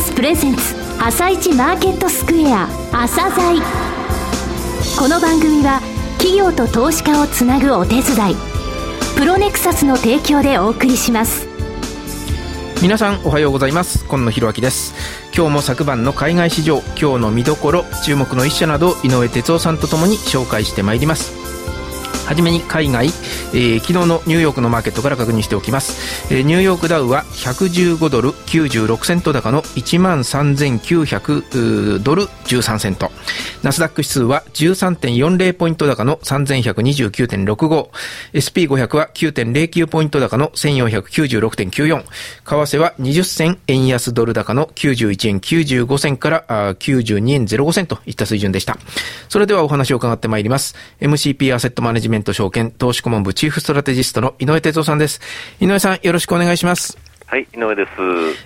スプレゼンツ朝一マーケットスクエア朝鮮。この番組は企業と投資家をつなぐお手伝いプロネクサスの提供でお送りします。皆さんおはようございます。今野博明です。今日も昨晩の海外市場今日の見どころ注目の一社など井上哲夫さんとともに紹介してまいります。はじめに海外、えー、昨日のニューヨークのマーケットから確認しておきます、えー、ニューヨークダウは115ドル96セント高の1万3900ドル13セント。ナスダック指数は13.40ポイント高の3129.65 SP500 は9.09ポイント高の1496.94為替は20銭円安ドル高の91円95銭から92円05銭といった水準でした。それではお話を伺ってまいります。MCP アセットマネジメントント証券投資顧問部チーフストラテジストの井上哲夫さんです。井上さん、よろしくお願いします。はい、井上です。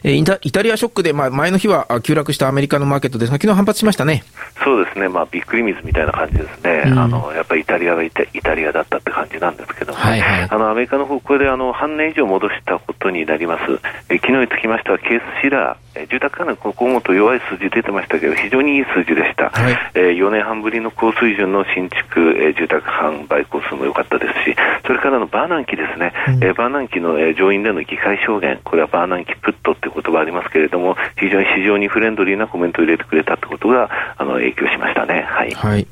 えー、イタリアショックで、まあ、前の日は急落したアメリカのマーケットですが、昨日反発しましたね。そうですね、まあ、びっくり水みたいな感じですね。うん、あの、やっぱりイタリアがイタイタリアだったって感じなんですけども、はいはい、あの、アメリカの方、これであの、半年以上戻したことになります。え昨日につきましては、ケースシラー、え住宅関連、ここもと弱い数字出てましたけど、非常にいい数字でした、はい、えー、4年半ぶりの高水準の新築、えー、住宅販売個数も良かったですし、それからのバーナンキですね、うん、えー、バーナンキの、えー、上院での議会証言、これはバーナンキプットって言葉ありますけれども、非常に市場にフレンドリーなコメントを入れてくれたってことがあの影響しましたね。はい。はい。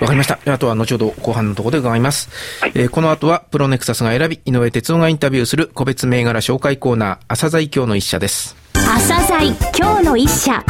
わかりました。あとは後ほど後半のところで伺います。はい、えー、この後はプロネクサスが選び、井上哲夫がインタビューする個別銘柄紹介コーナー、朝鮮今日の一社です。朝鮮今日の一社。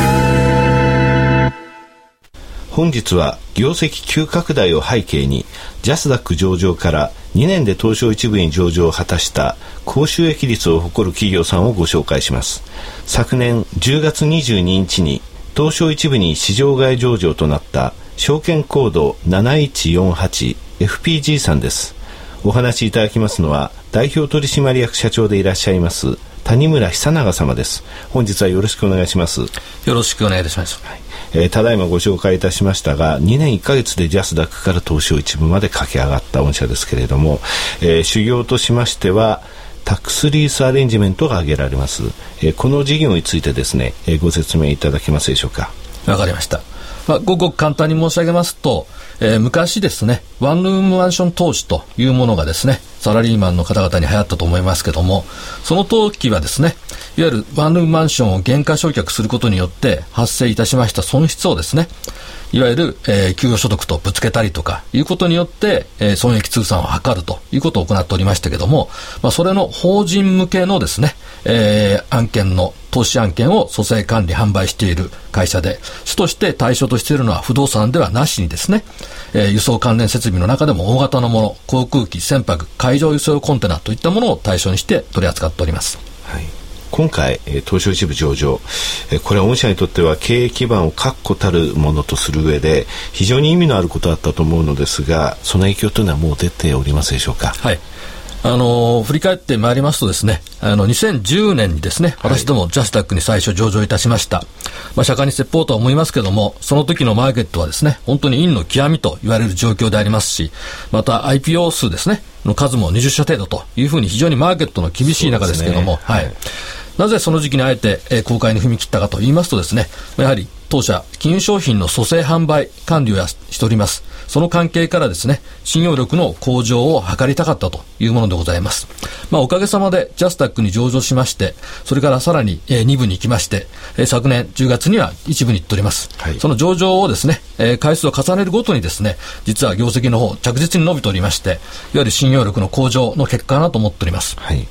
本日は業績急拡大を背景にジャスダック上場から2年で東証一部に上場を果たした高収益率を誇る企業さんをご紹介します。昨年10月22日に東証一部に市場外上場となった証券コード 7148FPG さんです。お話しいただきますのは代表取締役社長でいらっしゃいます谷村久永様です。本日はよろしくお願いします。よろしくお願いいたします、はい。えー、ただいまご紹介いたしましたが2年1か月でジャスダックから東証一部まで駆け上がった御社ですけれども、えー、修行としましてはタックスリースアレンジメントが挙げられます、えー、この事業についてですね、えー、ご説明いただけますでしょうか。わかりました。まあ、ごく簡単に申し上げますと、えー、昔ですね、ワンルームマンション投資というものがですね、サラリーマンの方々に流行ったと思いますけども、その時はですね、いわゆるワンルームマンションを減価償却することによって発生いたしました損失をですね、いわゆる、えー、給与所得とぶつけたりとかいうことによって、えー、損益通算を図るということを行っておりましたけども、まあ、それの法人向けのですね、えー、案件の投資案件を蘇生管理販売している会社で、主として対象としているのは不動産ではなしにですね、えー、輸送関連設備の中でも大型のもの、航空機、船舶、海上輸送コンテナといったものを対象にして取り扱っております。はい今回、東証一部上場、これは御社にとっては経営基盤を確固たるものとする上で非常に意味のあることだったと思うのですがその影響というのはもう出ておりますでしょうか？はいあの振り返ってまいりますとですね、あの、2010年にですね、私どもジャスタックに最初上場いたしました。まあ、釈迦に説法とは思いますけども、その時のマーケットはですね、本当に陰の極みと言われる状況でありますし、また IPO 数ですね、の数も20社程度というふうに非常にマーケットの厳しい中ですけども、ね、はい。なぜその時期にあえて、えー、公開に踏み切ったかと言いますとですね、やはり当社、金融商品の蘇生販売管理をしております。その関係からですね、信用力の向上を図りたかったというものでございます。まあ、おかげさまでジャスタックに上場しまして、それからさらに、えー、2部に行きまして、えー、昨年10月には1部に行っております。はい、その上場をですね、えー、回数を重ねるごとにですね、実は業績の方、着実に伸びておりまして、いわゆる信用力の向上の結果かなと思っております。はい。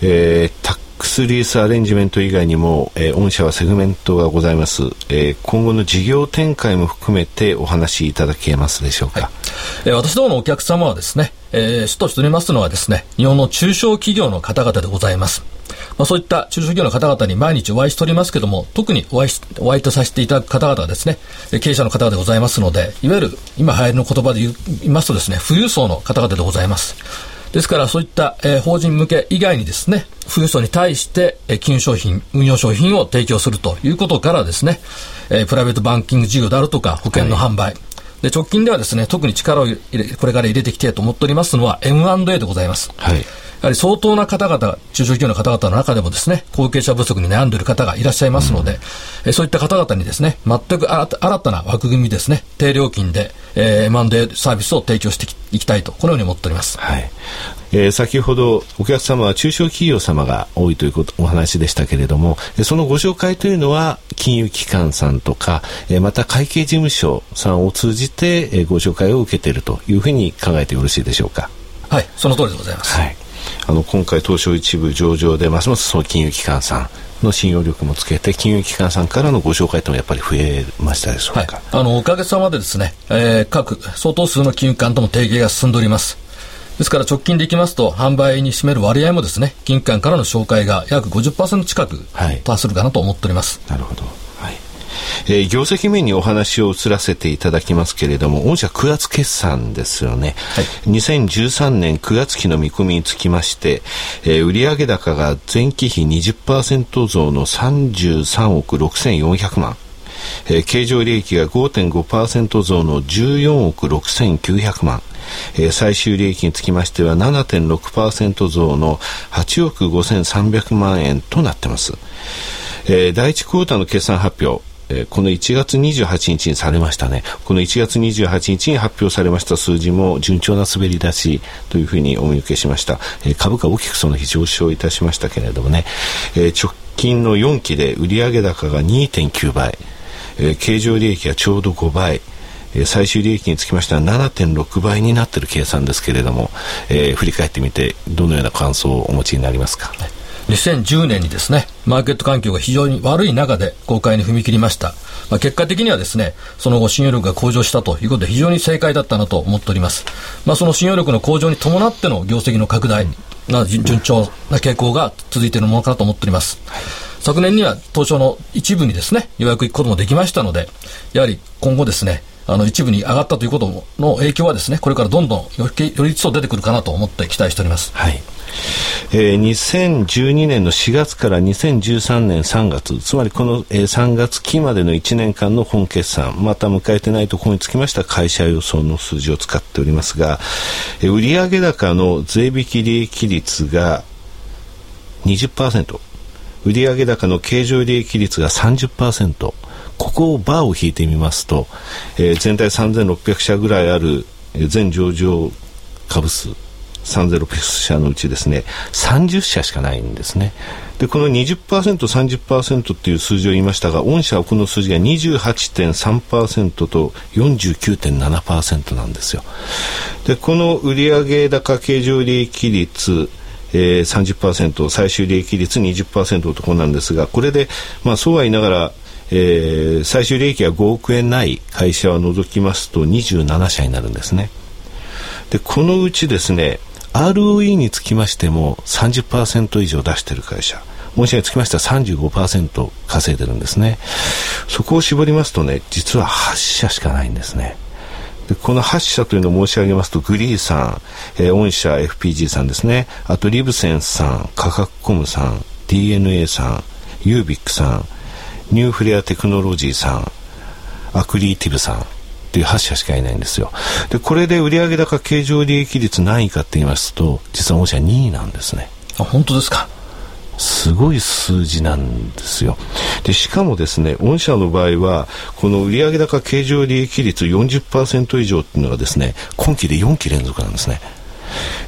えー、リースアレンジメント以外にも、えー、御社はセグメントがございます、えー、今後の事業展開も含めてお話しいただけますでしょうか、はい、え、私どものお客様はですね、えー、主としておりますのはですね日本の中小企業の方々でございます。まあ、そういった中小企業の方々に毎日お会いしておりますけども、特にお会いお会いとさせていただく方々はですね、経営者の方々でございますので、いわゆる今流行りの言葉で言いますとですね、富裕層の方々でございます。ですからそういった、えー、法人向け以外にですね、富裕層に対して、えー、金融商品、運用商品を提供するということからですね、えー、プライベートバンキング事業であるとか、保険の販売、はいで、直近ではですね、特に力を入れ、これから入れていきたいと思っておりますのは M&A でございます。はい。やはり相当な方々、中小企業の方々の中でもですね、後継者不足に悩んでいる方がいらっしゃいますので、うん、そういった方々にですね、全く新たな枠組みですね、低料金で、えー、M&A サービスを提供していきたいと、このように思っております。はい。えー、先ほどお客様は中小企業様が多いということお話でしたけれども、そのご紹介というのは金融機関さんとか、えー、また会計事務所さんを通じて、えー、ご紹介を受けているというふうに考えてよろしいでしょうか。はい、その通りでございます。はい。あの今回東証一部上場でますますその金融機関さんの信用力もつけて金融機関さんからのご紹介というのはやっぱり増えましたでしょうか、はい、あのおかげさまでですね、えー、各相当数の金融機関とも提携が進んでおりますですから直近でいきますと、販売に占める割合もですね、金管からの紹介が約50%近く達するかなと思っております。はい、なるほど。はい。えー、業績面にお話を移らせていただきますけれども、御社9月決算ですよね。はい、2013年9月期の見込みにつきまして、えー、売上高が前期比20%増の33億6400万。えー、経常利益が5.5%増の14億6900万。えー、最終利益につきましては7.6%増の8億5300万円となっています。えー、第一クォーターの決算発表、この1月28日にされましたね。この1月28日に発表されました数字も順調な滑り出しというふうにお見受けしました。株価大きくその日上昇いたしましたけれどもね、直近の4期で売上高が2.9倍、経常利益がちょうど5倍、最終利益につきましては7.6倍になっている計算ですけれども、えー、振り返ってみてどのような感想をお持ちになりますか？2010年にですね、マーケット環境が非常に悪い中で公開に踏み切りました。まあ、結果的にはですね、その後信用力が向上したということで非常に正解だったなと思っております。まあ、その信用力の向上に伴っての業績の拡大、な順調な傾向が続いているものかなと思っております。昨年には東証の一部にですね、予約行くこともできましたので、やはり今後ですね、あの一部に上がったということの影響はですねこれからどんどんより一層出てくるかなと思って期待しております。はい。えー、2012年の4月から2013年3月つまりこの、えー、3月期までの1年間の本決算また迎えてないところにつきました会社予想の数字を使っておりますが、えー、売上高の税引き利益率が20%売上高の経常利益率が30%ここをバーを引いてみますと、えー、全体3600社ぐらいある全上場株数3600社のうちですね30社しかないんですね。でこの 20%30% っていう数字を言いましたが御社はこの数字が28.3%と49.7%なんですよ。でこの売上高経常利益率えー、30%最終利益率20%とこなんですがこれで、まあ、そうは言いながらえー、最終利益が5億円ない会社を除きますと27社になるんですね。で、このうちですね、ROE につきましても30%以上出している会社。申し上げつきましては35%稼いでるんですね。そこを絞りますとね、実は8社しかないんですね。でこの8社というのを申し上げますと、グリーさん、えー、御社 FPG さんですね、あとリブセンスさん、価格コムさん、DNA さん、ユービックさん、ニューフレアテクノロジーさん、アクリエイティブさん、っていう8社しかいないんですよ。で、これで売上高経常利益率何位かって言いますと、実は御社2位なんですね。あ、本当ですか？すごい数字なんですよ。で、しかもですね、御社の場合は、この売上高経常利益率40%以上っていうのはですね、今期で4期連続なんですね。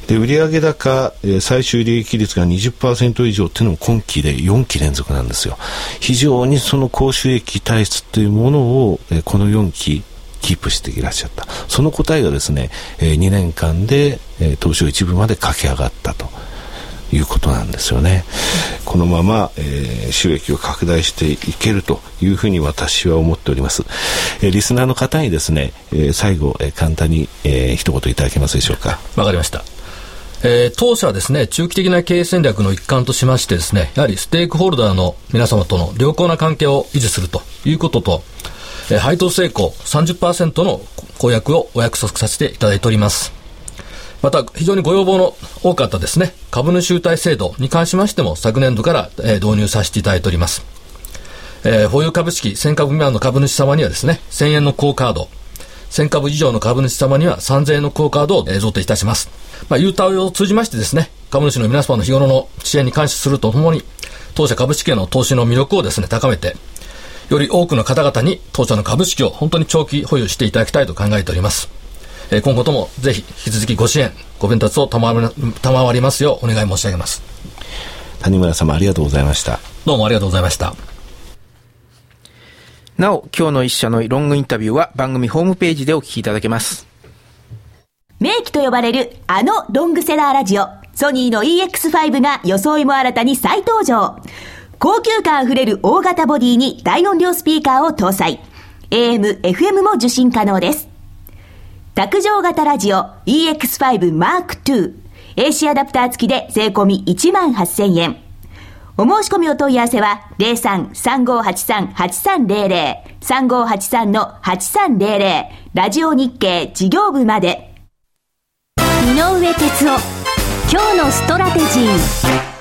で売上高、え、最終利益率が20%以上というのも今期で4期連続なんですよ。非常にその高収益体質というものを、え、この4期キープしていらっしゃった。その答えがですね、え、2年間で、え、東証一部まで駆け上がったと。いうことなんですよね。このまま、えー、収益を拡大していけるというふうに私は思っております。えー、リスナーの方にですね、えー、最後、えー、簡単に、えー、一言いただけますでしょうか？わかりました。えー、当社はですね、中期的な経営戦略の一環としましてですね、やはりステークホルダーの皆様との良好な関係を維持するということと、えー、配当成功30%の公約をお約束させていただいております。また、非常にご要望の多かったですね、株主優待制度に関しましても、昨年度から、え、導入させていただいております。えー、保有株式1000株未満の株主様にはですね、1000円の高カード、1000株以上の株主様には3000円のクオカードを贈呈いたします。まあ、優待を通じましてですね、株主の皆様の日頃の支援に感謝するとともに、当社株式への投資の魅力をですね、高めて、より多くの方々に当社の株式を本当に長期保有していただきたいと考えております。えー、今後ともぜひ引き続きご支援、ご鞭達を賜りますようお願い申し上げます。谷村様ありがとうございました。どうもありがとうございました。なお、今日の一社のロングインタビューは番組ホームページでお聞きいただけます。名機と呼ばれるあのロングセラーラジオ、ソニーの EX5 が装いも新たに再登場。高級感あふれる大型ボディに大音量スピーカーを搭載。AM、FM も受信可能です。卓上型ラジオ EX5 Mark II。AC アダプター付きで税込み1万8000円。お申し込みお問い合わせは03-3583-8300 3583-8300ラジオ日経事業部まで。井上哲夫。今日のストラテジー。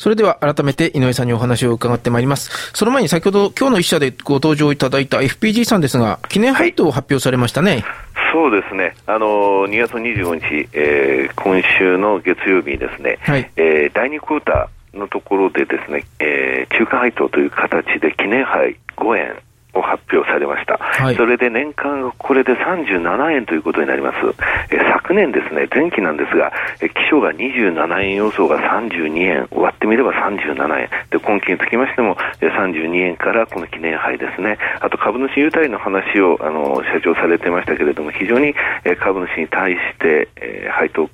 それでは改めて井上さんにお話を伺ってまいります。その前に先ほど今日の一社でご登場いただいた FPG さんですが、記念配当を発表されましたね。そうですね、あの2月25日、えー、今週の月曜日にですね、はい、えー、第2クォーターのところでですね、えー、中間配当という形で記念杯5円を発表されました、はい、それで年間これで37円ということになります、え昨年ですね、前期なんですが、え気象が27円予想が32円、終わってみれば37円、で今期につきましても、え32円からこの記念杯ですね、あと株主優待の話をあの社長されてましたけれども、非常に、え株主に対して、え配当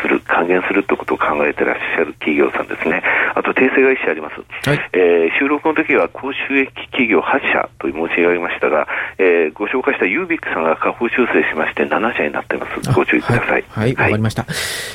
する、還元するということを考えていらっしゃる企業さんですね。あと、訂正が一社あります。はい、えー、収録の時は高収益企業8社と申し上げましたが、えー、ご紹介したユービックさんが下方修正しまして7社になっています。ご注意ください。はい、わ、はい、かりました。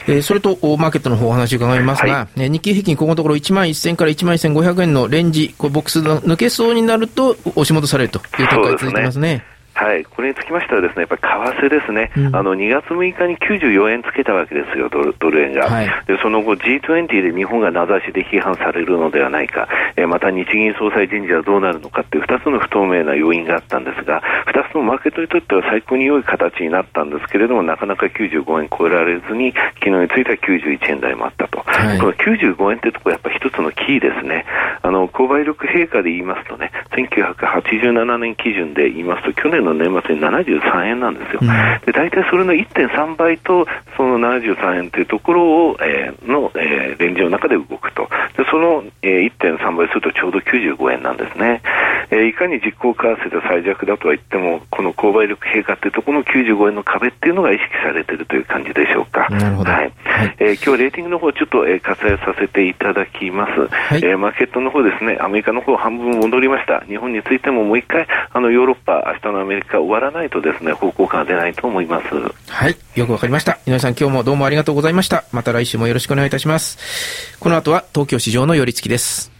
えー、それと、マーケットの方お話伺いますが、はい、日経平均ここのところ1万1000から1万1500円のレンジ、これボックスの抜けそうになると押し戻されるという展開続いてますね。はい、これにつきましてはですね、やっぱり為替ですね、うん、あの2月6日に94円つけたわけですよ、ドルドル円が、はい、で。その後、G20 で日本が名指しで批判されるのではないか、えー、また日銀総裁人事はどうなるのかっていう2つの不透明な要因があったんですが、2つのマーケットにとっては最高に良い形になったんですけれども、なかなか95円超えられずに、昨日については91円台もあったと、はい、この95円ってところ、やっぱ一つのキーですね、あの購買力陛下で言いますとね、1987年基準で言いますと、去年の年末に73円なんですよ、うん、で大体それの1.3倍と、その73円というところを、えー、の、えー、レンジの中で動くと、でその、えー、1.3倍するとちょうど95円なんですね、えー、いかに実効為替で最弱だとは言っても、この購買力陛下というところの95円の壁っていうのが意識されているという感じでしょうか。なるほど。はい。はい。えー、今日レーティングの方ちょっと、えー、割愛させていただきます、はい、えー、マーケットの方ですね、アメリカの方半分戻りました、日本についてももう一回、あのヨーロッパ、明日のアメリカ終わらないとですね、方向感が出ないと思います。はい、よくわかりました。井上さん、今日もどうもありがとうございました。また来週もよろしくお願いいたします。この後は東京市場の寄り付きです。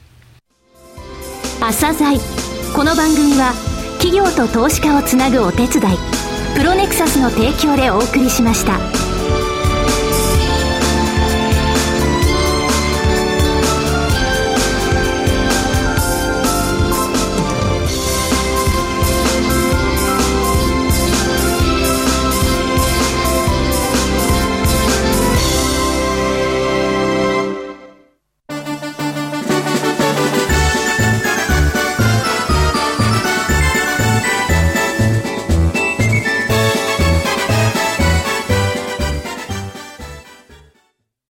朝鮮この番組は企業と投資家をつなぐお手伝い、プロネクサスの提供でお送りしました。